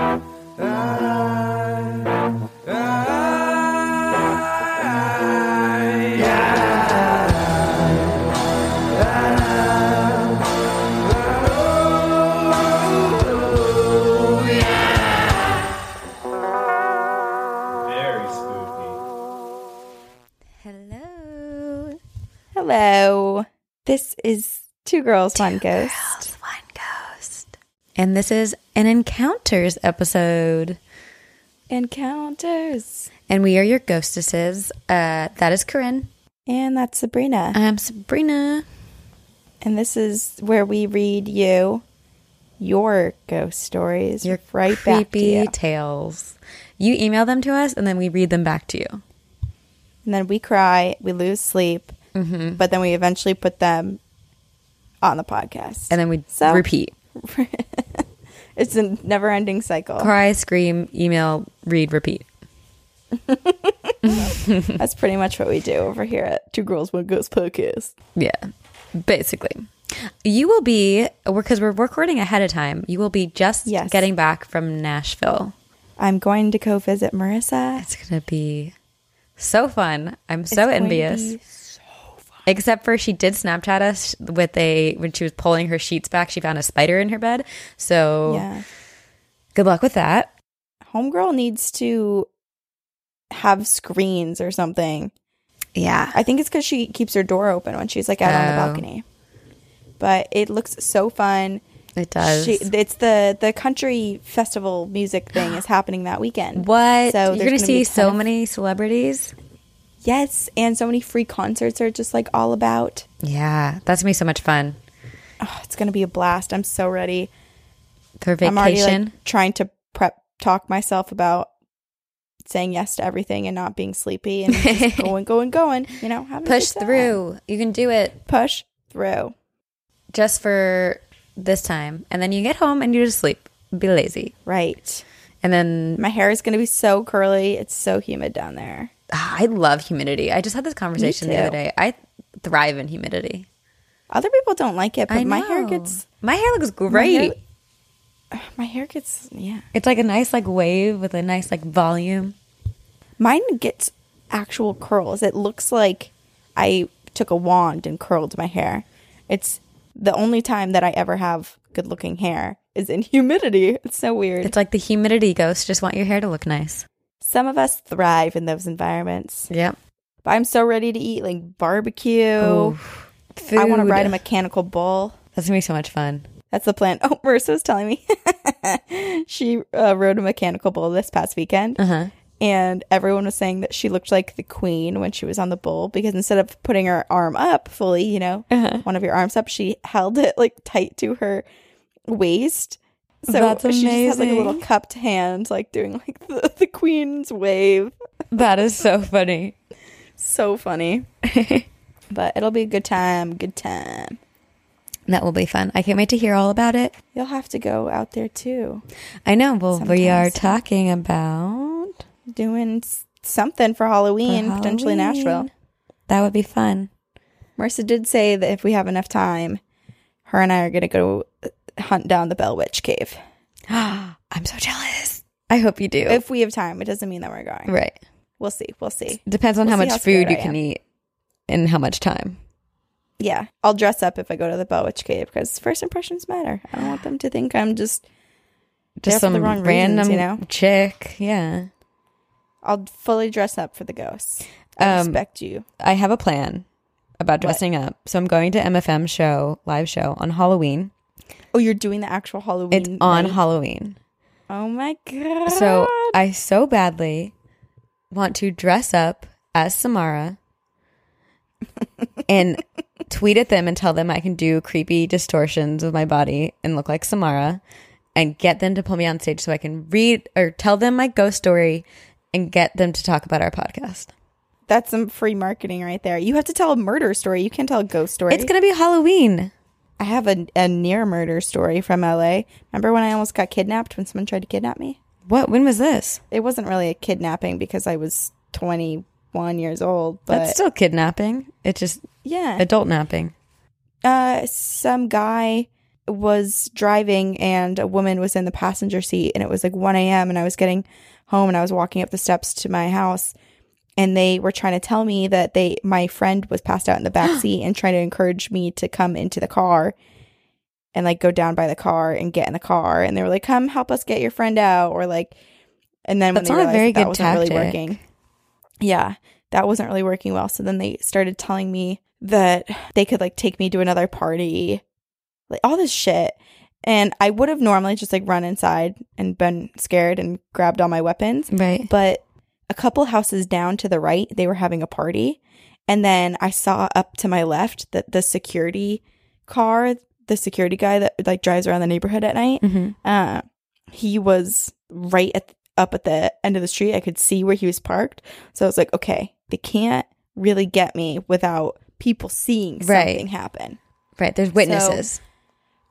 Very spooky. Hello. Hello. This is Two Girls, One Ghost. Girls, one ghost. And this is an encounters episode. Encounters. And we are your ghostesses. Uh, that is Corinne. And that's Sabrina. I'm Sabrina. and this is where we read you your ghost stories Your right creepy you. tales. You email them to us and then we read them back to you. And then we cry, we lose sleep, Mm-hmm. but then we eventually put them on the podcast. And then we So- repeat. it's a never ending cycle. Cry, scream, email, read, repeat. That's pretty much what we do over here at Two Girls, One Ghost podcast. Yeah, basically. You will be, because we're recording ahead of time, you will be just Yes. getting back from Nashville. I'm going to go visit Marissa. It's going to be so fun. I'm so It's going to envious. Except for she did Snapchat us with a, when she was pulling her sheets back, she found a spider in her bed. So Yeah. good luck with that. Homegirl needs to have screens or something. Yeah. I think it's because she keeps her door open when she's like out on the Oh. balcony. But it looks so fun. It does. She, it's the the country festival music thing is happening that weekend. what? So You're going to gonna see so of- many celebrities. Yes, and so many free concerts are just like all about. Yeah. That's to be so much fun. Oh, it's gonna be a blast. I'm so ready. For vacation. I'm already like trying to prep talk myself about saying yes to everything and not being sleepy and just going, going, going. You know, Push through. You can do it. push through. just for this time and then you get home and you just sleep be lazy Right. and then My hair is going to be so curly. It's so humid down there. I love humidity i just had this conversation the other day i thrive in humidity Other people don't like it, but my hair gets my hair looks my great hair- My hair gets yeah. it's like a nice like wave with a nice like volume Mine gets actual curls. It looks like I took a wand and curled my hair. It's the only time that I ever have good looking hair is in humidity. It's so weird. it's like the humidity ghosts just want your hair to look nice Some of us thrive in those environments. yep But I'm so ready to eat like barbecue. I want to ride a mechanical bull. that's gonna be so much fun That's the plan. Oh, Marissa was telling me she uh, rode a mechanical bull this past weekend, uh-huh and everyone was saying that she looked like the queen when she was on the bull because instead of putting her arm up fully, you know, Uh-huh. one of your arms up, she held it like tight to her waist. So That's she just had like a little cupped hand, like doing like the, the queen's wave. that is so funny So funny. but it'll be a good time. Good time. that will be fun i can't wait to hear all about it You'll have to go out there too. i know well we are talking about doing something for Halloween, For potentially Halloween. Nashville. That would be fun. Marissa did say that if we have enough time, her and I are going to go hunt down the Bell Witch Cave. I'm so jealous. I hope you do. If we have time, it doesn't mean that we're going. right. We'll see. We'll see. Depends on We'll how much how food you I can am. eat and how much time. Yeah, I'll dress up if I go to the Bell Witch Cave because first impressions matter. I don't want them to think I'm just. Just some random reasons, you know? chick. Yeah. I'll fully dress up for the ghosts. I Um, respect you. I have a plan about dressing up. So I'm going to MFM show, live show on Halloween. Oh, you're doing the actual Halloween. It's on night? Halloween. Oh my god! So I so badly want to dress up as Samara and tweet at them and tell them I can do creepy distortions of my body and look like Samara and get them to pull me on stage so I can read or tell them my ghost story and get them to talk about our podcast. that's some free marketing right there. You have to tell a murder story. You can't tell a ghost story. It's going to be Halloween. I have a, a near murder story from LA. Remember when I almost got kidnapped when someone tried to kidnap me? What? When was this? It wasn't really a kidnapping because I was 21 years old, but That's still kidnapping. It's just yeah. adult napping. uh some guy was driving and a woman was in the passenger seat and it was like 1 a.m. and I was getting home and I was walking up the steps to my house and they were trying to tell me that they my friend was passed out in the back seat and trying to encourage me to come into the car and like go down by the car and get in the car and they were like come help us get your friend out or like and then That's when they not a very that, that good wasn't really tactic. working yeah that wasn't really working well so then they started telling me that they could like take me to another party like all this shit and i would have normally just like run inside and been scared and grabbed all my weapons Right. but a couple houses down to the right they were having a party and then i saw up to my left that the security car the security guy that like drives around the neighborhood at night hmm uh, he was right at up at the end of the street. I could see where he was parked. So I was like, okay, they can't really get me without people seeing Right. something happen. Right. There's witnesses.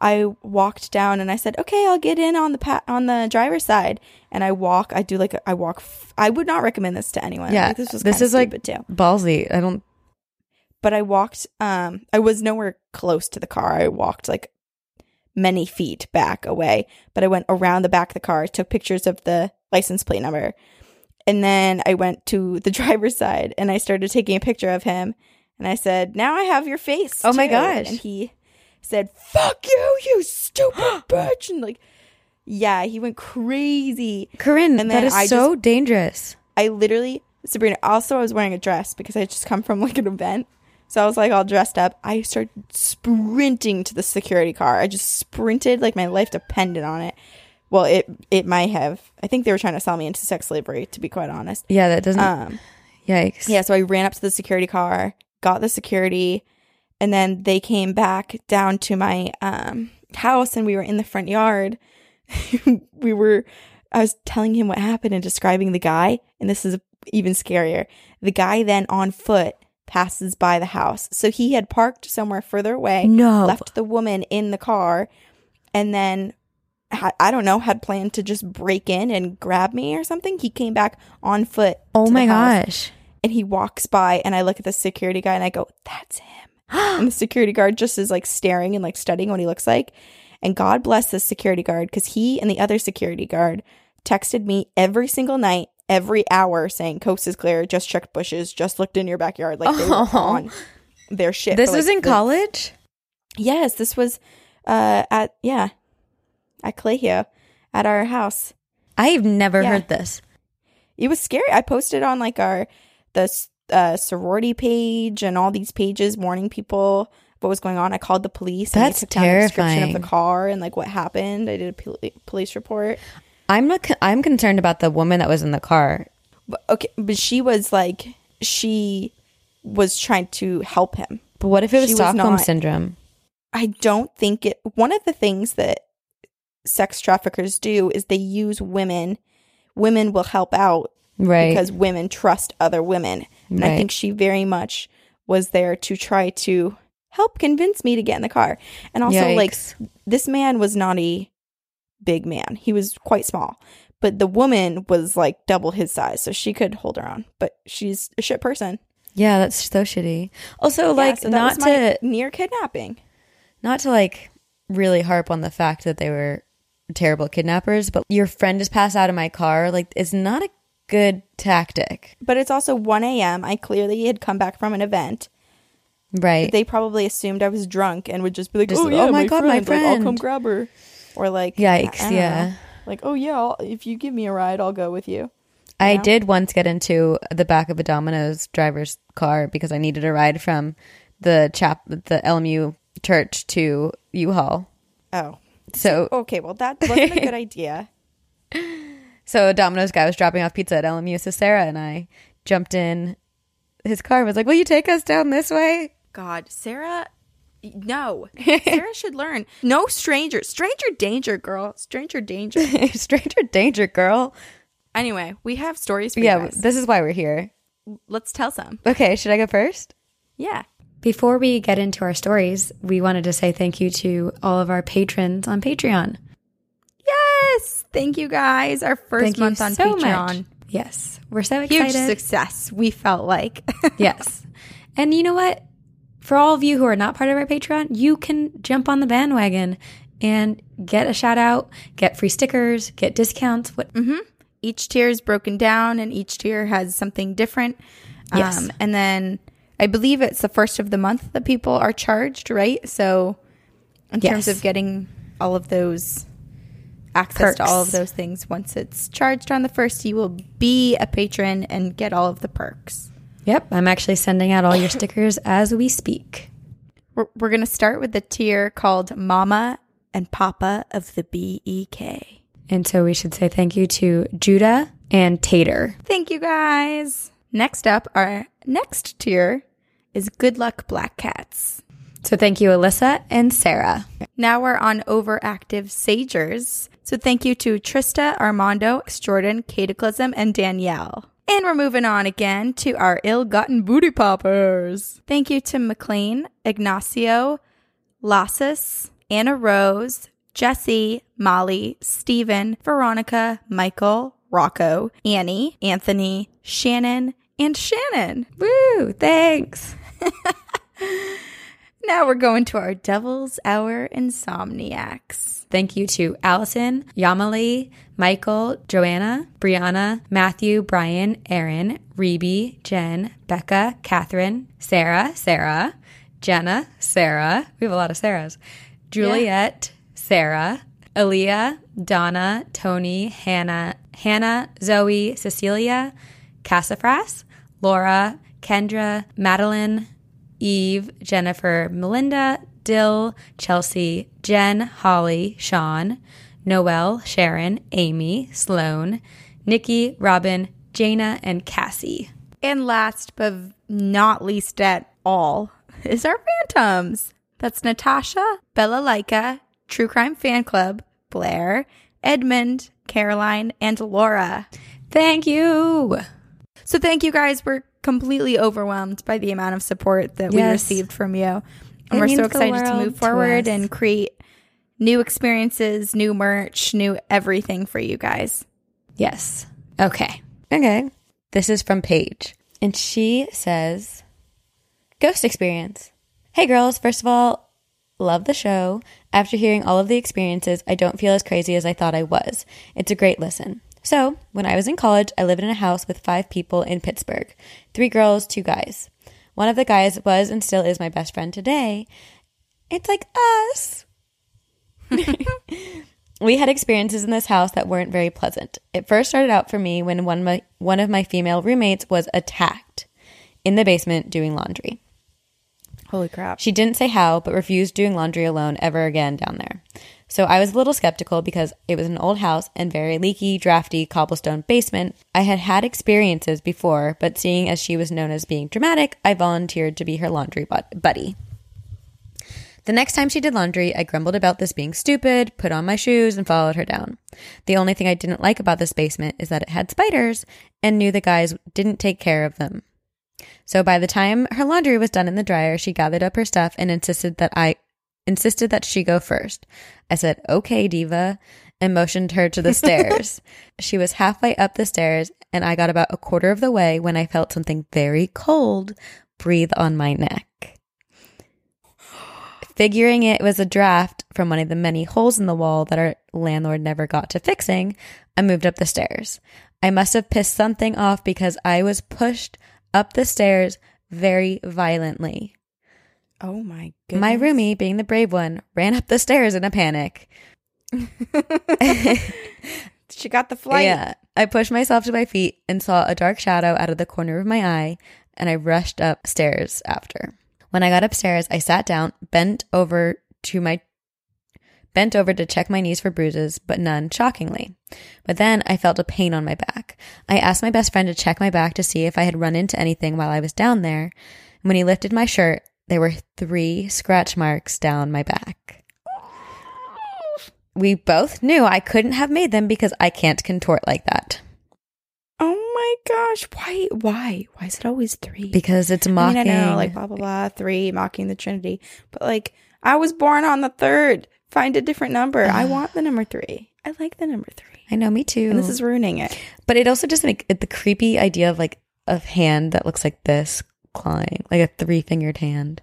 I walked down and I said, "Okay, I'll get in on the pa- on the driver's side." And I walk. I do like a, I walk. F- I would not recommend this to anyone. yeah. Like, this was this is like too. ballsy. I don't. But I walked. Um, I was nowhere close to the car. I walked like many feet back away. But I went around the back of the car, took pictures of the license plate number, and then I went to the driver's side and I started taking a picture of him. And I said, "Now I have your face." Oh my too." gosh. And he said, "Fuck you, you stupid bitch!" And like, yeah, he went crazy. Corinne, And that is I so dangerous. I literally, Sabrina, also I was wearing a dress because I had just come from like an event. So I was like all dressed up. I started sprinting to the security car. I just sprinted like my life depended on it. Well, it it might have. I think they were trying to sell me into sex slavery, to be quite honest. Yeah, that doesn't. Um, yikes. yeah, so I ran up to the security car, got the security, and then they came back down to my um, house and we were in the front yard. we were, I was telling him what happened and describing the guy, and this is even scarier. The guy then on foot passes by the house. So he had parked somewhere further away, No. left the woman in the car, and then I don't know, had planned to just break in and grab me or something. He came back on foot. Oh my gosh. and he walks by and I look at the security guy and I go, That's him. and the security guard just is like staring and like studying what he looks like. And God bless this security guard because he and the other security guard texted me every single night, every hour saying, Coast is clear, just checked bushes, just looked in your backyard. Like they were Oh. on their shit. This for, was in the- college? Yes, this was uh at yeah. At Clayheo at our house. I've never Yeah. heard this. it was scary. I posted on like our the uh, sorority page and all these pages warning people what was going on. I called the police. and That's took down the description of the car and like what happened. I did a pol- police report. I'm not. con- I'm concerned about the woman that was in the car. But, okay, but she was like she was trying to help him. But what if it was She was Stockholm not- syndrome? I don't think it. One of the things that sex traffickers do is they use women. Women will help out Right. because women trust other women. And I think she very much was there to try to help convince me to get in the car. And also, like, this man was not a big man, he was quite small. But the woman was like double his size, so she could hold her own. But she's a shit person. yeah, that's so shitty. Also, Yeah, like, so not to near kidnapping. not to like really harp on the fact that they were terrible kidnappers, but your friend just passed out of my car. Like, it's not a good tactic, But it's also 1 a.m. I clearly had come back from an event. right? They probably assumed I was drunk and would just be like, Just, "Oh, oh yeah, "Oh my God, my Like, I'll come grab her," or like, Yikes, yeah. know. like, "Oh yeah, I'll, if you give me a ride, I'll go with you." I know? did once get into the back of a Domino's driver's car because I needed a ride from the chap, the LMU church to U-Haul. Oh, So, okay. Well, that wasn't a good idea. So Domino's guy was dropping off pizza at LMU. So Sarah and I jumped in his car and was like, "Will you take us down this way?" God, Sarah, no, Sarah should learn. No stranger, stranger danger, girl, stranger danger. Stranger danger, girl. anyway, we have stories for Yeah, you guys. this is why we're here. Let's tell some. Okay, should I go first? Yeah. Before we get into our stories, we wanted to say thank you to all of our patrons on Patreon. Yes. Thank you guys. Our first Thank month on so Patreon. much. Yes, we're so excited. Huge success. We felt like. yes. And you know what? For all of you who are not part of our Patreon, you can jump on the bandwagon and get a shout out, get free stickers, get discounts. What? Each tier is broken down and each tier has something different. Yes. Um, and then I believe it's the first of the month that people are charged, right? So in terms of getting all of those access to all of those things, once it's charged on the first, you will be a patron and get all of the perks. Yep, I'm actually sending out all your stickers as we speak. We're, we're going to start with the tier called Mama and Papa of the BEK. And so we should say thank you to Judah and Tater. Thank you guys. Next up, our next tier is Good Luck Black Cats. So thank you, Alyssa and Sarah. Now we're on overactive Sagers. So thank you to Trista, Armando, Jordan, Cataclysm, and Danielle. And we're moving on again to our ill-gotten booty poppers. Thank you to McLean, Ignacio, Lassus, Anna Rose, Jesse, Molly, Stephen, Veronica, Michael, Rocco, Annie, Anthony, Shannon, and Shannon. Woo, thanks. Now we're going to our Devil's Hour Insomniacs. Thank you to Allison, Yamali, Michael, Joanna, Brianna, Matthew, Brian, Aaron, Rebe, Jen, Becca, Catherine, Sarah, Sarah, Jenna, Sarah. We have a lot of Sarahs. Juliet, Sarah, Aaliyah, Donna, Tony, Hannah, Hannah, Zoe, Cecilia, Cassafras, Laura, Kendra, Madeline, Eve, Jennifer, Melinda, Dill, Chelsea, Jen, Holly, Sean, Noelle, Sharon, Amy, Sloan, Nikki, Robin, Jana, and Cassie. And last but not least at all is our phantoms. That's Natasha, Bella Laika, True Crime Fan Club, Blair, Edmund, Caroline, and Laura. Thank you. So thank you guys. We're completely overwhelmed by the amount of support that we received from you. It And we're so excited to move forward us. and create new experiences, new merch, new everything for you guys. Yes. Okay. Okay. This is from Paige. And she says, Ghost experience. Hey girls, first of all, love the show. After hearing all of the experiences, I don't feel as crazy as I thought I was. It's a great listen. So, when I was in college, I lived in a house with five people in Pittsburgh three girls, two guys. One of the guys was and still is my best friend today. It's like us. we had experiences in this house that weren't very pleasant. It first started out for me when one of my, one of my female roommates was attacked in the basement doing laundry. Holy crap. She didn't say how, but refused doing laundry alone ever again down there. So I was a little skeptical because it was an old house and very leaky, drafty cobblestone basement. I had had experiences before, but seeing as she was known as being dramatic, I volunteered to be her laundry buddy. The next time she did laundry, I grumbled about this being stupid, put on my shoes, and followed her down. The only thing I didn't like about this basement is that it had spiders and knew the guys didn't take care of them. So by the time her laundry was done in the dryer, she gathered up her stuff and insisted that I insisted that she go first. I said, "Okay, diva," and motioned her to the stairs. She was halfway up the stairs and I got about a quarter of the way when I felt something very cold breathe on my neck. Figuring it was a draft from one of the many holes in the wall that our landlord never got to fixing, I moved up the stairs. I must have pissed something off because I was pushed up the stairs very violently. Oh my goodness. My roomie, being the brave one, ran up the stairs in a panic. She got the flight. Yeah. I pushed myself to my feet and saw a dark shadow out of the corner of my eye, and I rushed upstairs after. When I got upstairs, I sat down, bent over to my bent over to check my knees for bruises, but none, shockingly. But then I felt a pain on my back. I asked my best friend to check my back to see if I had run into anything while I was down there. When he lifted my shirt, there were three scratch marks down my back. We both knew I couldn't have made them because I can't contort like that. Oh my gosh. Why? Why? Why is it always three? Because it's I mocking. mean, I know, like blah blah blah, three mocking the Trinity, but like I was born on the third. Find a different number. I want the number three. I like the number three, I know, me too. and this is ruining it. but it also just make it the creepy idea of like a hand that looks like this clawing, like a three fingered hand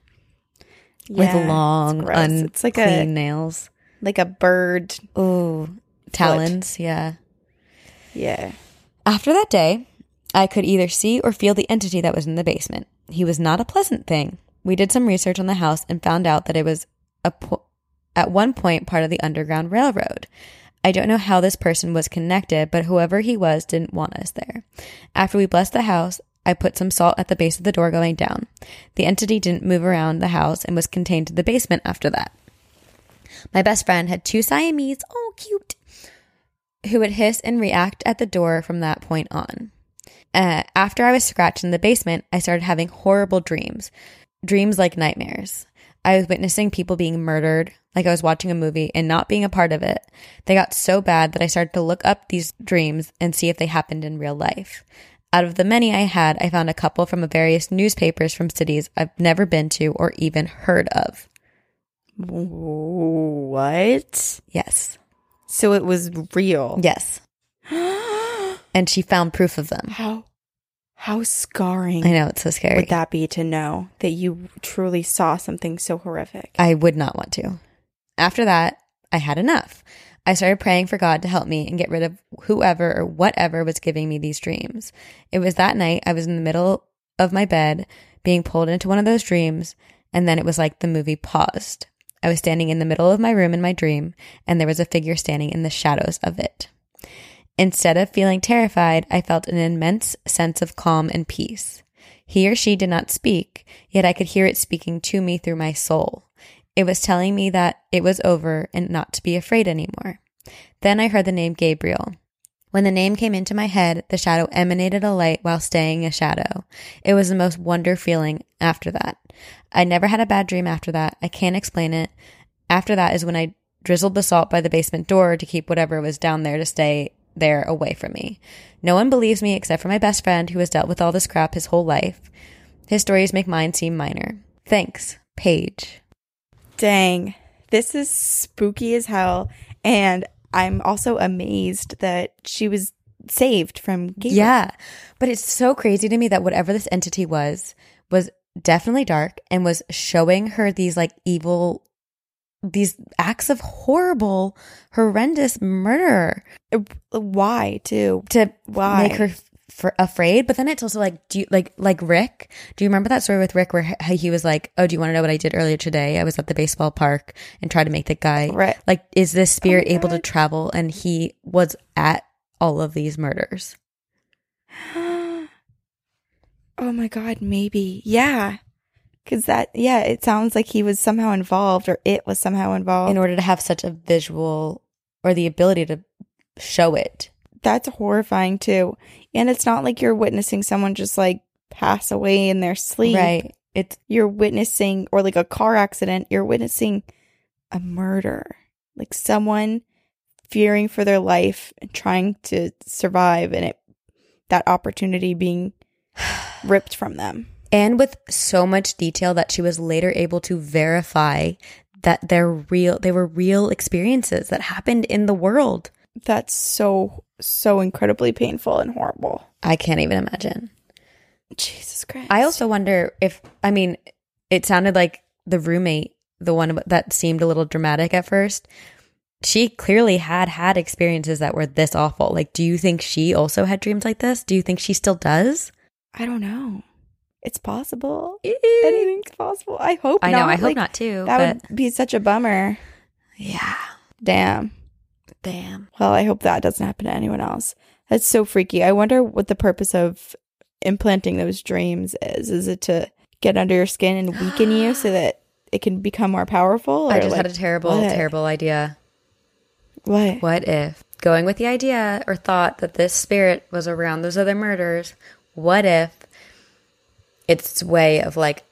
Yeah, with long, it's unclean It's like a nails. like a bird. Ooh, talons. Yeah. Yeah. After that day, I could either see or feel the entity that was in the basement. He was not a pleasant thing. We did some research on the house and found out that it was a po- at one point part of the Underground Railroad. I don't know how this person was connected, but whoever he was didn't want us there. After we blessed the house, I put some salt at the base of the door going down. The entity didn't move around the house and was contained to the basement after that. My best friend had two Siamese, oh cute, who would hiss and react at the door from that point on. Uh, after I was scratched in the basement, I started having horrible dreams. Dreams like nightmares. I was witnessing people being murdered, like I was watching a movie and not being a part of it. They got so bad that I started to look up these dreams and see if they happened in real life. Out of the many I had, I found a couple from various newspapers from cities I've never been to or even heard of. What? Yes. So it was real. Yes. And she found proof of them. How how scarring I know, it's so scary. would that be to know that you truly saw something so horrific? I would not want to. After that, I had enough. I started praying for God to help me and get rid of whoever or whatever was giving me these dreams. It was that night I was in the middle of my bed being pulled into one of those dreams, and then it was like the movie paused. I was standing in the middle of my room in my dream, and there was a figure standing in the shadows of it. Instead of feeling terrified, I felt an immense sense of calm and peace. He or she did not speak, yet I could hear it speaking to me through my soul. It was telling me that it was over and not to be afraid anymore. Then I heard the name Gabriel. When the name came into my head, the shadow emanated a light while staying a shadow. It was the most wonder feeling after that. I never had a bad dream after that. I can't explain it. After that is when I drizzled the salt by the basement door to keep whatever was down there to stay there away from me. No one believes me except for my best friend who has dealt with all this crap his whole life. His stories make mine seem minor. Thanks, Paige. Dang. This is spooky as hell. And I'm also amazed that she was saved from Gabriel. Yeah. But it's so crazy to me that whatever this entity was, was definitely dark and was showing her these like evil, these acts of horrible, horrendous murder Why, too? to Why? make her f- afraid. But then it's also like, do you like, like Rick? Do you remember that story with Rick where he was like, Oh, do you want to know what I did earlier today? I was at the baseball park and tried to make the guy, Right. like, is this oh spirit my able to travel? And he was at all of these murders. oh my God, maybe. Yeah. Because that, yeah, it sounds like he was somehow involved or it was somehow involved. in order to have such a visual or the ability to show it. That's horrifying too. And it's not like you're witnessing someone just like pass away in their sleep. Right. It's You're witnessing, or like a car accident, you're witnessing a murder. Like someone fearing for their life and trying to survive and it, that opportunity being ripped from them. and with so much detail that she was later able to verify that they're real they were real experiences that happened in the world. That's so, so incredibly painful and horrible. I can't even imagine. Jesus Christ. I also wonder if I mean it sounded like the roommate, the one that seemed a little dramatic at first. She clearly had had experiences that were this awful. Like do you think she also had dreams like this? Do you think she still does? I don't know. It's possible. Anything's possible. I hope I know, not. I hope Like, not too. That but would be such a bummer. yeah. Damn. Damn. Well, I hope that doesn't happen to anyone else. That's so freaky. I wonder what the purpose of implanting those dreams is. Is it to get under your skin and weaken you so that it can become more powerful? I just like, had a terrible, what? terrible idea. What? What if going with the idea or thought that this spirit was around those other murders? What if it's its way of like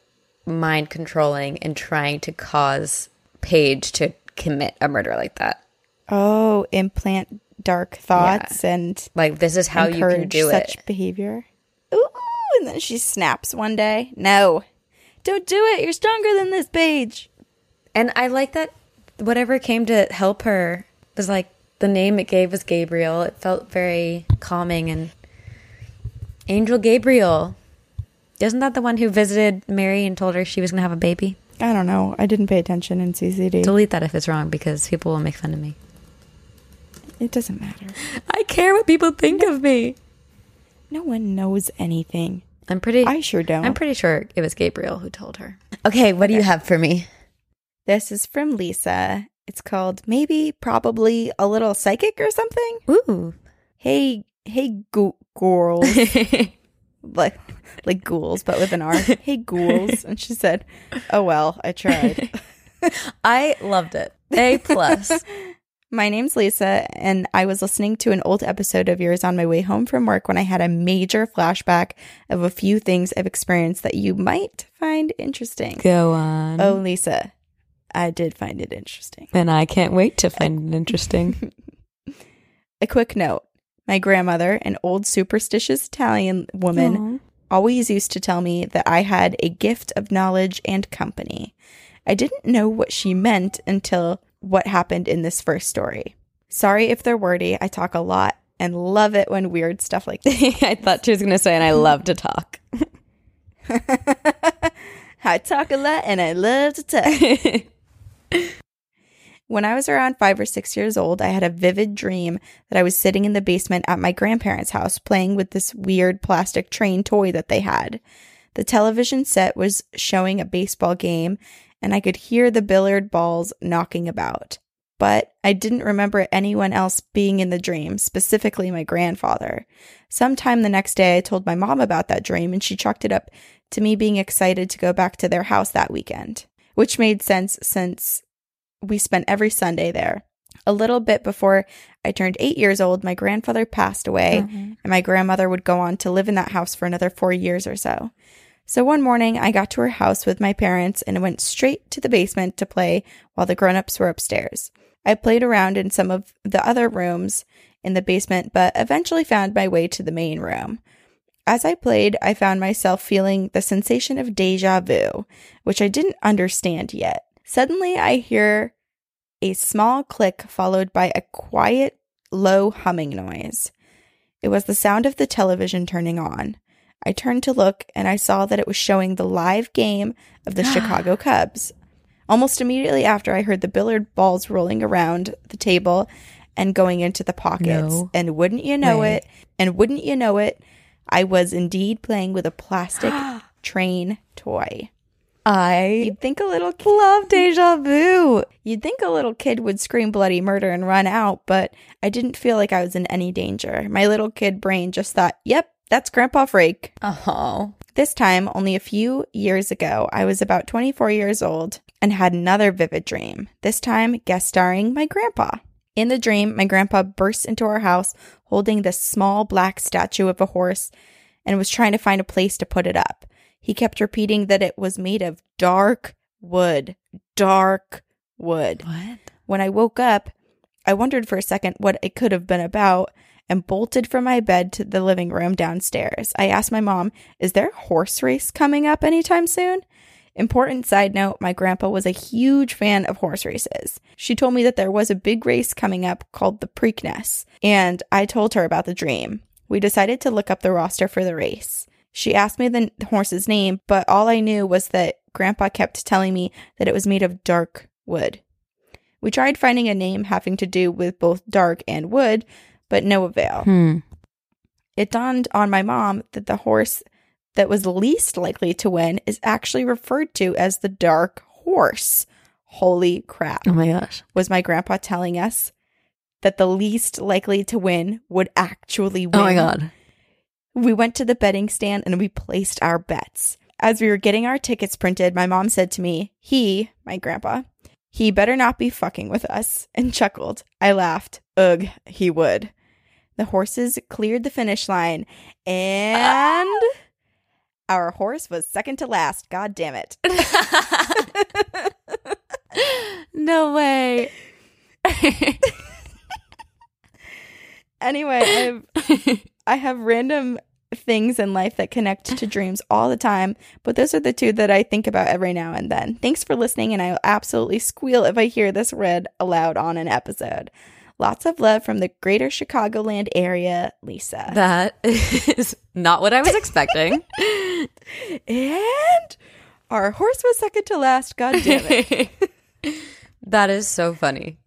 mind controlling and trying to cause Paige to commit a murder like that? Oh, implant dark thoughts and Like this is how you can do such it. behavior. Ooh, and then she snaps one day. No, don't do it. You're stronger than this, Paige. And I like that whatever came to help her was like the name it gave was Gabriel. It felt very calming and Angel Gabriel. Isn't that the one who visited Mary and told her she was going to have a baby? I don't know. I didn't pay attention in CCD. Delete that if it's wrong because people will make fun of me. It doesn't matter. I care what people think of me. No one knows anything. I'm pretty. I sure don't. I'm pretty sure it was Gabriel who told her. Okay, what do you have for me? This is from Lisa. It's called Maybe, Probably a Little Psychic or something. Ooh. Hey, hey, goo- girls. like, like ghouls, but with an R. hey, ghouls. And she said, Oh, well, I tried. I loved it. A plus. My name's Lisa, and I was listening to an old episode of yours on my way home from work when I had a major flashback of a few things I've experienced that you might find interesting. Go on. Oh, Lisa, I did find it interesting. And I can't wait to find it interesting. A quick note my grandmother, an old superstitious Italian woman, always used to tell me that I had a gift of knowledge and company. I didn't know what she meant until what happened in this first story. Sorry if they're wordy, I talk a lot and love it when weird stuff like this. I thought she was going to say, and I love to talk. I talk a lot and I love to talk. When I was around five or six years old, I had a vivid dream that I was sitting in the basement at my grandparents' house playing with this weird plastic train toy that they had. The television set was showing a baseball game, and I could hear the billiard balls knocking about. But I didn't remember anyone else being in the dream, specifically my grandfather. Sometime the next day, I told my mom about that dream, and she chalked it up to me being excited to go back to their house that weekend, which made sense since we spent every Sunday there. A little bit before I turned eight years old, my grandfather passed away, mm-hmm. and my grandmother would go on to live in that house for another four years or so. So one morning, I got to her house with my parents and went straight to the basement to play while the grown ups were upstairs. I played around in some of the other rooms in the basement, but eventually found my way to the main room. As I played, I found myself feeling the sensation of deja vu, which I didn't understand yet. Suddenly, I hear a small click followed by a quiet, low humming noise. It was the sound of the television turning on. I turned to look and I saw that it was showing the live game of the Chicago Cubs. Almost immediately after, I heard the billiard balls rolling around the table and going into the pockets. No and wouldn't you know it? And wouldn't you know it? I was indeed playing with a plastic train toy. I You'd think a little kid, love deja vu. you'd think a little kid would scream bloody murder and run out, but I didn't feel like I was in any danger. My little kid brain just thought, "Yep, that's Grandpa Frank." Oh. Uh-huh. This time, only a few years ago, I was about 24 years old and had another vivid dream. This time, guest starring my grandpa. In the dream, my grandpa burst into our house holding this small black statue of a horse and was trying to find a place to put it up. He kept repeating that it was made of dark wood, dark wood. What? When I woke up, I wondered for a second what it could have been about and bolted from my bed to the living room downstairs. I asked my mom, Is there a horse race coming up anytime soon? Important side note my grandpa was a huge fan of horse races. She told me that there was a big race coming up called the Preakness, and I told her about the dream. We decided to look up the roster for the race. She asked me the horse's name, but all I knew was that Grandpa kept telling me that it was made of dark wood. We tried finding a name having to do with both dark and wood, but no avail. Hmm. It dawned on my mom that the horse that was least likely to win is actually referred to as the dark horse. Holy crap. Oh my gosh. Was my grandpa telling us that the least likely to win would actually win? Oh my god. We went to the betting stand and we placed our bets. As we were getting our tickets printed, my mom said to me, He, my grandpa, he better not be fucking with us, and chuckled. I laughed. Ugh, he would. The horses cleared the finish line, and ah! our horse was second to last. God damn it. no way. Anyway, I have, I have random things in life that connect to dreams all the time, but those are the two that I think about every now and then. Thanks for listening, and I will absolutely squeal if I hear this read aloud on an episode. Lots of love from the greater Chicagoland area, Lisa. That is not what I was expecting. and Our horse was second to last. God damn it. that is so funny.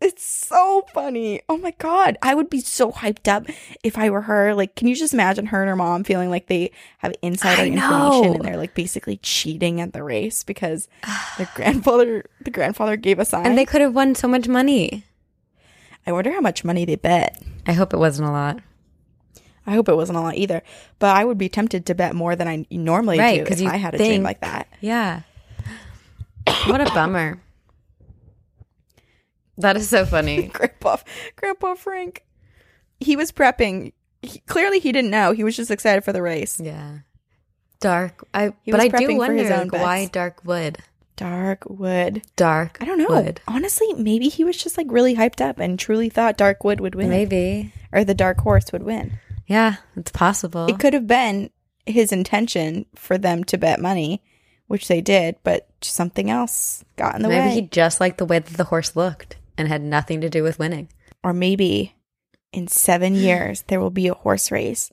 It's so funny. Oh my god. I would be so hyped up if I were her. Like, can you just imagine her and her mom feeling like they have insider information and they're like basically cheating at the race because their grandfather the grandfather gave a sign. And they could have won so much money. I wonder how much money they bet. I hope it wasn't a lot. I hope it wasn't a lot either. But I would be tempted to bet more than I normally Right, do if I had a dream like that. Yeah. What a bummer. That is so funny. Grandpa Grandpa Frank. He was prepping. He, clearly he didn't know. He was just excited for the race. Yeah. Dark. I He but I do wonder like, why dark wood. Dark wood. Dark. I don't know. Wood. Honestly, maybe he was just like really hyped up and truly thought dark wood would win. Maybe. Or the Dark Horse would win. Yeah, it's possible. It could have been his intention for them to bet money, which they did, but something else got in the Maybe way. Maybe he just liked the way that the horse looked and had nothing to do with winning. Or maybe in seven years there will be a horse race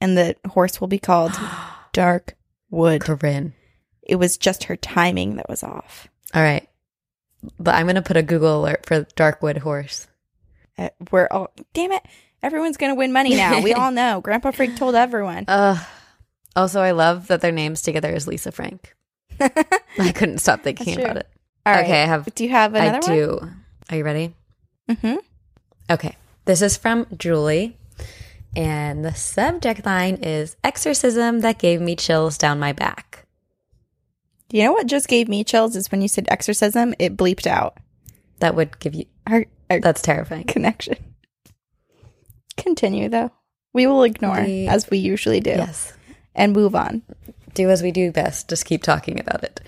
and the horse will be called Dark Wood. Corinne. It was just her timing that was off. All right. But I'm going to put a Google alert for Darkwood horse. Uh, we're all, damn it, everyone's going to win money now. We all know. Grandpa Frank told everyone. Uh, also, I love that their names together is Lisa Frank. I couldn't stop thinking about it. All right. okay, I have. Do you have another I do. Are you ready? Mm-hmm. Okay. This is from Julie. And the subject line is Exorcism that gave me chills down my back. You know what just gave me chills is when you said exorcism, it bleeped out That would give you. our, our That's terrifying. connection. Continue though. We will ignore as we usually do Yes. and move on. do as we do best, just keep talking about it.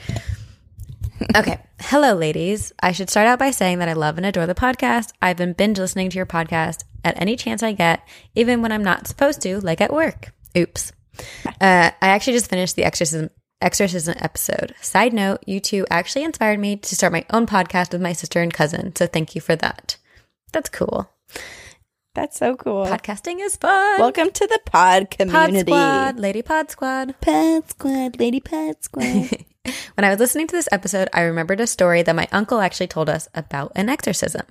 Okay. Hello, ladies. I should start out by saying that I love and adore the podcast. I've been binge listening to your podcast at any chance I get, even when I'm not supposed to, like at work. Oops. Uh, I actually just finished the exorcism exorcism episode. Side note, you two actually inspired me to start my own podcast with my sister and cousin. So thank you for that. That's cool. That's so cool. Podcasting is fun. Welcome to the pod community. Pod. Squad, Lady Pod Squad. Pod squad, lady pod squad. When I was listening to this episode, I remembered a story that my uncle actually told us about an exorcism.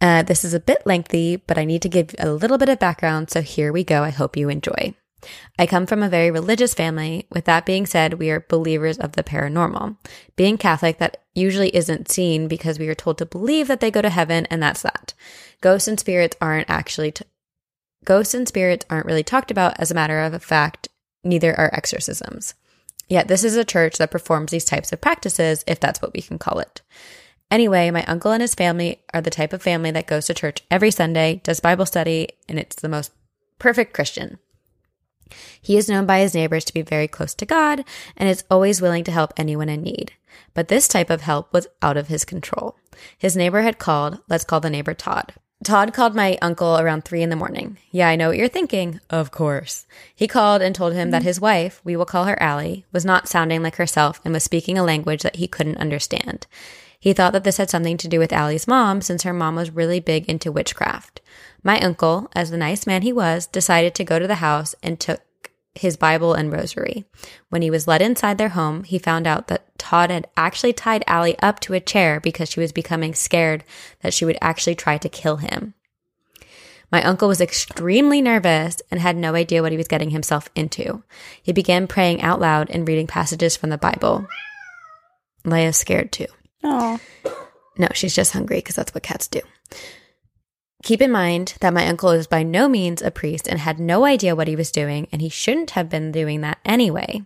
Uh, this is a bit lengthy, but I need to give a little bit of background, so here we go. I hope you enjoy. I come from a very religious family. With that being said, we are believers of the paranormal. Being Catholic, that usually isn't seen because we are told to believe that they go to heaven, and that's that. Ghosts and spirits aren't actually. T- Ghosts and spirits aren't really talked about as a matter of fact, neither are exorcisms. Yet this is a church that performs these types of practices, if that's what we can call it. Anyway, my uncle and his family are the type of family that goes to church every Sunday, does Bible study, and it's the most perfect Christian. He is known by his neighbors to be very close to God and is always willing to help anyone in need. But this type of help was out of his control. His neighbor had called, let's call the neighbor Todd. Todd called my uncle around three in the morning. Yeah, I know what you're thinking. Of course. He called and told him that his wife, we will call her Allie, was not sounding like herself and was speaking a language that he couldn't understand. He thought that this had something to do with Allie's mom since her mom was really big into witchcraft. My uncle, as the nice man he was, decided to go to the house and took his Bible and rosary. When he was led inside their home, he found out that Todd had actually tied Allie up to a chair because she was becoming scared that she would actually try to kill him. My uncle was extremely nervous and had no idea what he was getting himself into. He began praying out loud and reading passages from the Bible. Leia's scared too. Oh, No, she's just hungry because that's what cats do. Keep in mind that my uncle is by no means a priest and had no idea what he was doing, and he shouldn't have been doing that anyway.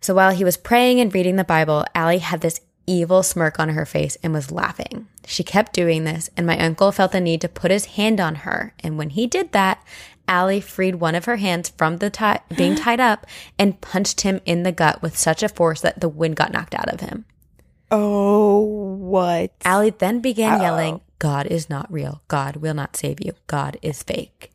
So while he was praying and reading the Bible, Allie had this evil smirk on her face and was laughing. She kept doing this, and my uncle felt the need to put his hand on her. And when he did that, Allie freed one of her hands from the tie- being tied up and punched him in the gut with such a force that the wind got knocked out of him. oh, what? Allie then began yelling, God is not real. God will not save you. God is fake.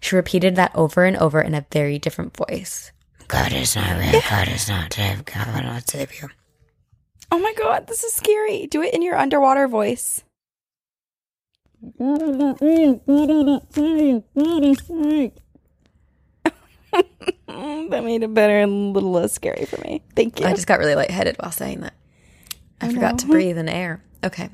She repeated that over and over in a very different voice. God is not real. God is not save. God will not save you. Oh my god, this is scary. Do it in your underwater voice. that made it better and a little less scary for me. Thank you. I just got really lightheaded while saying that. I, I forgot know. to breathe in air. Okay.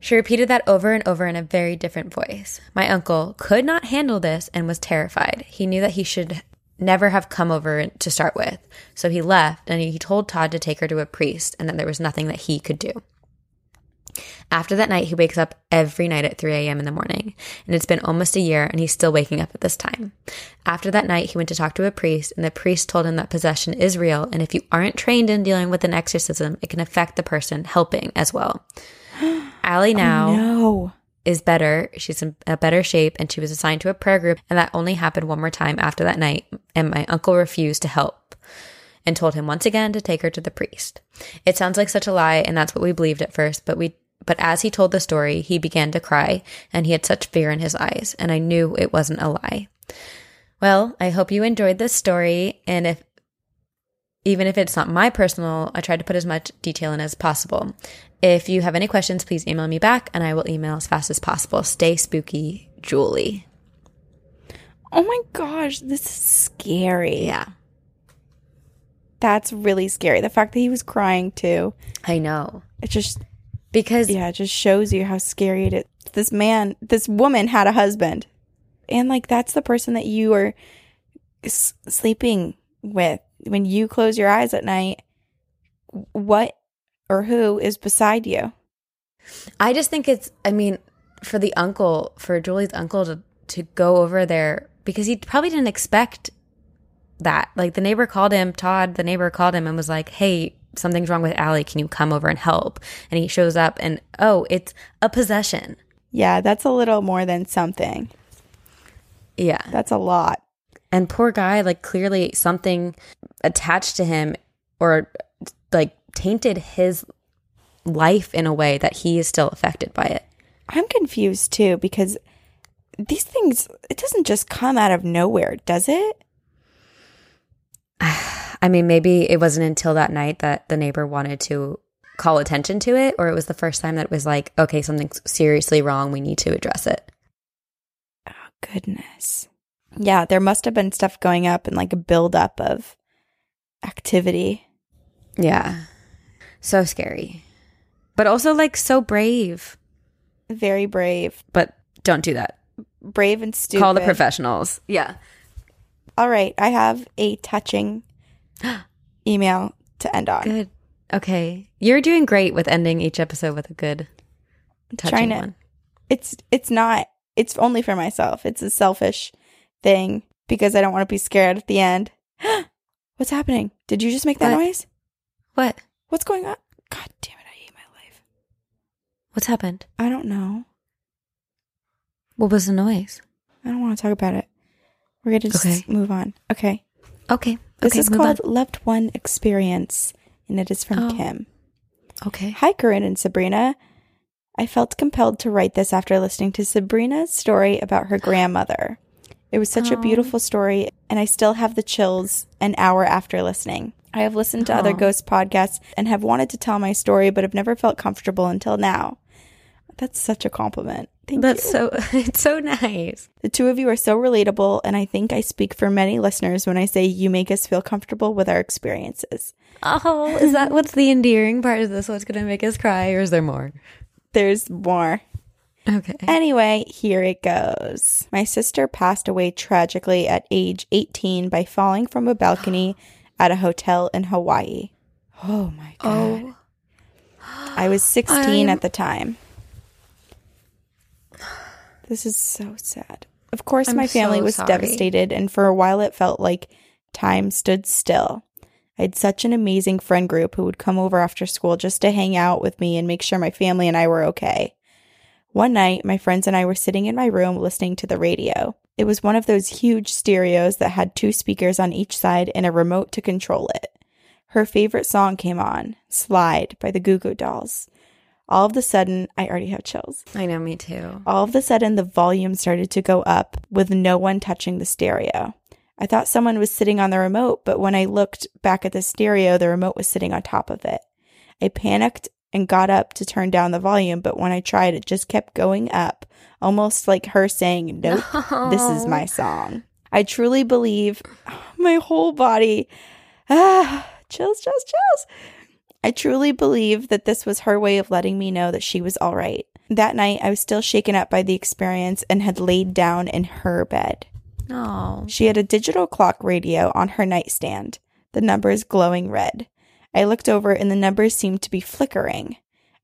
She repeated that over and over in a very different voice. My uncle could not handle this and was terrified. He knew that he should never have come over to start with. So he left and he told Todd to take her to a priest and that there was nothing that he could do. After that night, he wakes up every night at 3 a.m. in the morning, and it's been almost a year and he's still waking up at this time. After that night, he went to talk to a priest, and the priest told him that possession is real, and if you aren't trained in dealing with an exorcism, it can affect the person helping as well. Allie oh, now no. is better. She's in a better shape, and she was assigned to a prayer group, and that only happened one more time after that night, and my uncle refused to help and told him once again to take her to the priest. It sounds like such a lie, and that's what we believed at first, but we but as he told the story, he began to cry, and he had such fear in his eyes, and I knew it wasn't a lie. Well, I hope you enjoyed this story, and if even if it's not my personal, I tried to put as much detail in as possible. If you have any questions, please email me back, and I will email as fast as possible. Stay spooky, Julie. Oh my gosh, this is scary. Yeah, That's really scary. The fact that he was crying too. I know It just because yeah, it just shows you how scary it is. This man, this woman had a husband. And like that's the person that you are s- sleeping with when you close your eyes at night. What or who is beside you? I just think it's, I mean, for the uncle, for Julie's uncle to, to go over there because he probably didn't expect that. Like the neighbor called him, Todd, the neighbor called him and was like, hey, something's wrong with Allie. Can you come over and help? And he shows up and, oh, it's a possession. Yeah, that's a little more than something. Yeah. That's a lot. And poor guy, like clearly something attached to him or like tainted his life in a way that he is still affected by it. I'm confused too because these things it doesn't just come out of nowhere, does it? I mean, maybe it wasn't until that night that the neighbor wanted to call attention to it, or it was the first time that it was like, okay, something's seriously wrong. We need to address it. Oh goodness. Yeah, there must have been stuff going up and like a buildup of activity. Yeah. So scary. But also like so brave. Very brave. But don't do that. Brave and stupid. Call the professionals. Yeah. All right, I have a touching email to end on. Good. Okay. You're doing great with ending each episode with a good touching to- one. It's it's not it's only for myself. It's a selfish thing because I don't want to be scared at the end. What's happening? Did you just make that What? noise? What? What's going on? God damn it, I hate my life. What's happened? I don't know. What was the noise? I don't want to talk about it. We're going to just Okay. move on. Okay. Okay. This okay, is called on. Loved One Experience, and it is from Oh. Kim. Okay. Hi, Corinne and Sabrina. I felt compelled to write this after listening to Sabrina's story about her grandmother. It was such a oh. beautiful story, and I still have the chills an hour after listening. I have listened to other oh. ghost podcasts and have wanted to tell my story, but have never felt comfortable until now. That's such a compliment. Thank you. That's you. so it's so nice. The two of you are so relatable, and I think I speak for many listeners when I say you make us feel comfortable with our experiences. Oh, is that what's the endearing part of this? What's going to make us cry, or is there more? There's more. Okay. Anyway, here it goes. My sister passed away tragically at age 18 by falling from a balcony at a hotel in Hawaii. Oh my oh. god. Oh, I was 16 I'm- at the time. This is so sad. Of course, I'm my family so was sorry. devastated, and for a while it felt like time stood still. I had such an amazing friend group who would come over after school just to hang out with me and make sure my family and I were okay. One night, my friends and I were sitting in my room listening to the radio. It was one of those huge stereos that had two speakers on each side and a remote to control it. Her favorite song came on, Slide by the Goo Goo Dolls. All of a sudden, I already have chills. I know, me too. All of a sudden, the volume started to go up with no one touching the stereo. I thought someone was sitting on the remote, but when I looked back at the stereo, the remote was sitting on top of it. I panicked and got up to turn down the volume, but when I tried, it just kept going up, almost like her saying, Nope, this is my song. I truly believe my whole body. Ah, chills, chills, chills. I truly believe that this was her way of letting me know that she was all right. That night, I was still shaken up by the experience and had laid down in her bed. Oh. She had a digital clock radio on her nightstand, the numbers glowing red. I looked over and the numbers seemed to be flickering.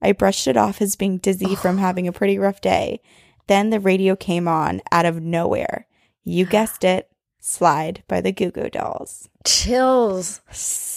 I brushed it off as being dizzy from having a pretty rough day. Then the radio came on out of nowhere. You guessed it Slide by the Goo Goo Dolls. Chills.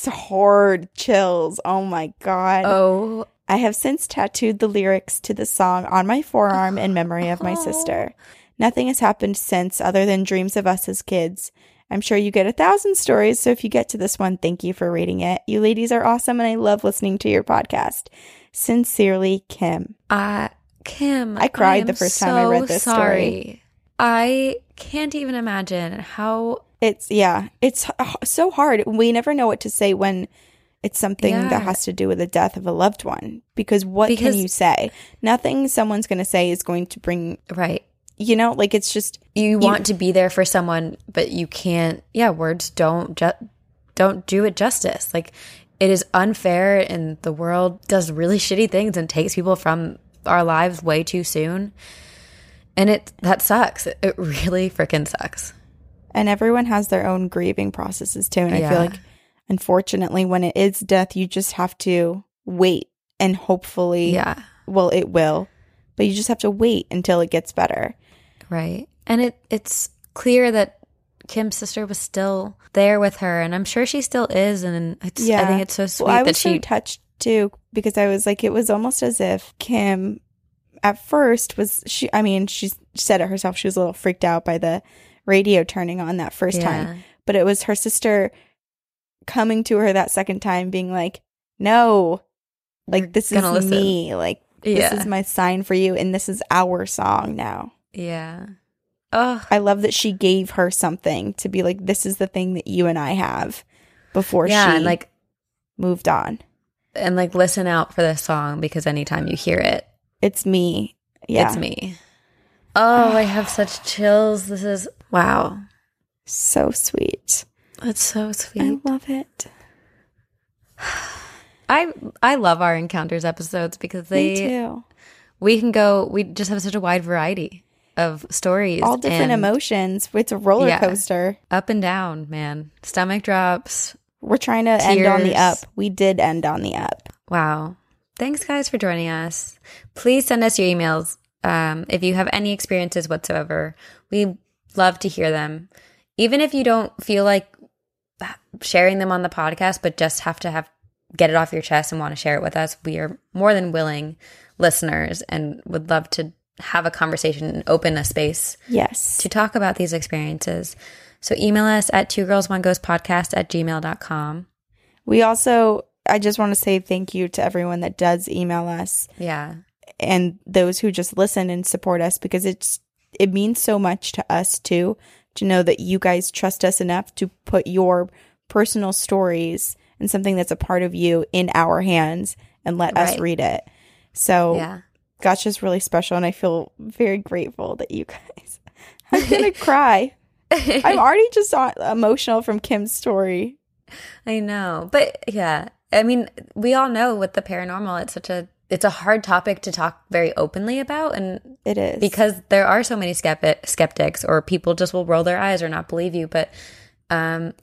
Hard chills. Oh my God. Oh. I have since tattooed the lyrics to the song on my forearm in memory of my sister. Nothing has happened since other than dreams of us as kids. I'm sure you get a thousand stories, so if you get to this one, thank you for reading it. You ladies are awesome and I love listening to your podcast. Sincerely, Kim. Uh, Kim. I cried am the first time I read so this story. I can't even imagine how. It's yeah, it's so hard. We never know what to say when it's something Yeah. that has to do with the death of a loved one because what Because- can you say? Nothing someone's going to say is going to bring, Right. You know, like it's just You want to be there for someone, but you can't. Yeah, words don't ju- don't do it justice. Like it is unfair, and the world does really shitty things and takes people from our lives way too soon. And it that sucks. It, it really freaking sucks. and everyone has their own grieving processes too. And I feel like, unfortunately, when it is death, you just have to wait and hopefully, Yeah. well, it will, but you just have to wait until it gets better. Right. And it it's clear that Kim's sister was still there with her and I'm sure she still is and it's I think it's so sweet Well, I that was so she touched too because I was like, it was almost as if Kim, at first, was she? I mean, she said it herself. She was a little freaked out by the radio turning on that first Yeah. time, but it was her sister coming to her that second time, being like, "No, like We're this is listen." me. Like Yeah. this is my sign for you, and this is our song now." Yeah. Oh, I love that she gave her something to be like, "This is the thing that you and I have." Before yeah, she and like moved on, and like listen out for this song because anytime you hear it, it's me. Yeah, it's me. Oh, I have such chills. This is wow. So sweet. It's so sweet. I love it. I I love our encounters episodes because they too. we can go we just have such a wide variety of stories. All different and emotions. It's a roller Yeah. coaster. Up and down, man. Stomach drops. We're trying to end on the up. We did end on the up. Wow. Thanks, guys, for joining us. Please send us your emails um, if you have any experiences whatsoever. We love to hear them. Even if you don't feel like sharing them on the podcast, but just have to have get it off your chest and want to share it with us, we are more than willing listeners and would love to have a conversation and open a space Yes. to talk about these experiences. So email us at two girls one ghost podcast at gmail.com. We also, I just want to say thank you to everyone that does email us Yeah. and those who just listen and support us because it's, it means so much to us too to know that you guys trust us enough to put your personal stories and something that's a part of you in our hands and let us read it. So Yeah. Gosh is really special, and I feel very grateful that you guys. I'm gonna cry. I'm already just emotional from Kim's story. I know. But yeah, I mean, we all know with the paranormal, it's such a it's a hard topic to talk very openly about and It is because there are so many skepti- skeptics or people just will roll their eyes or not believe you, but um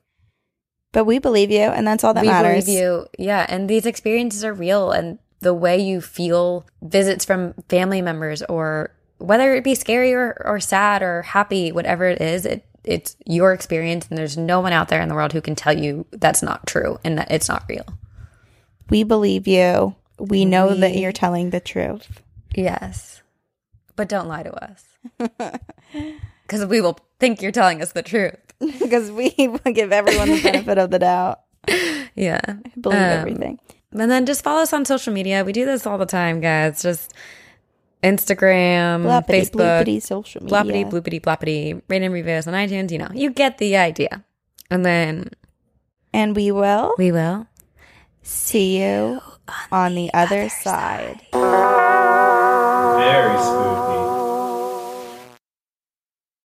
but we believe you, and that's all that we matters. believe you. Yeah, and these experiences are real and the way you feel visits from family members or whether it be scary or, or sad or happy, whatever it is, it it's your experience and there's no one out there in the world who can tell you that's not true and that it's not real. We believe you. We know that you're telling the truth. Yes. But don't lie to us. Because we will think you're telling us the truth. because we will give everyone the benefit of the doubt. Yeah. Believe Um, everything. And then just follow us on social media. We do this all the time, guys. Just Instagram, Bloppity, Facebook, bloopity, social media. bloppity, bloopity, bloppity, rate and reviews on iTunes. You know, you get the idea. And then and we will we will. see you on the other side. Very spooky.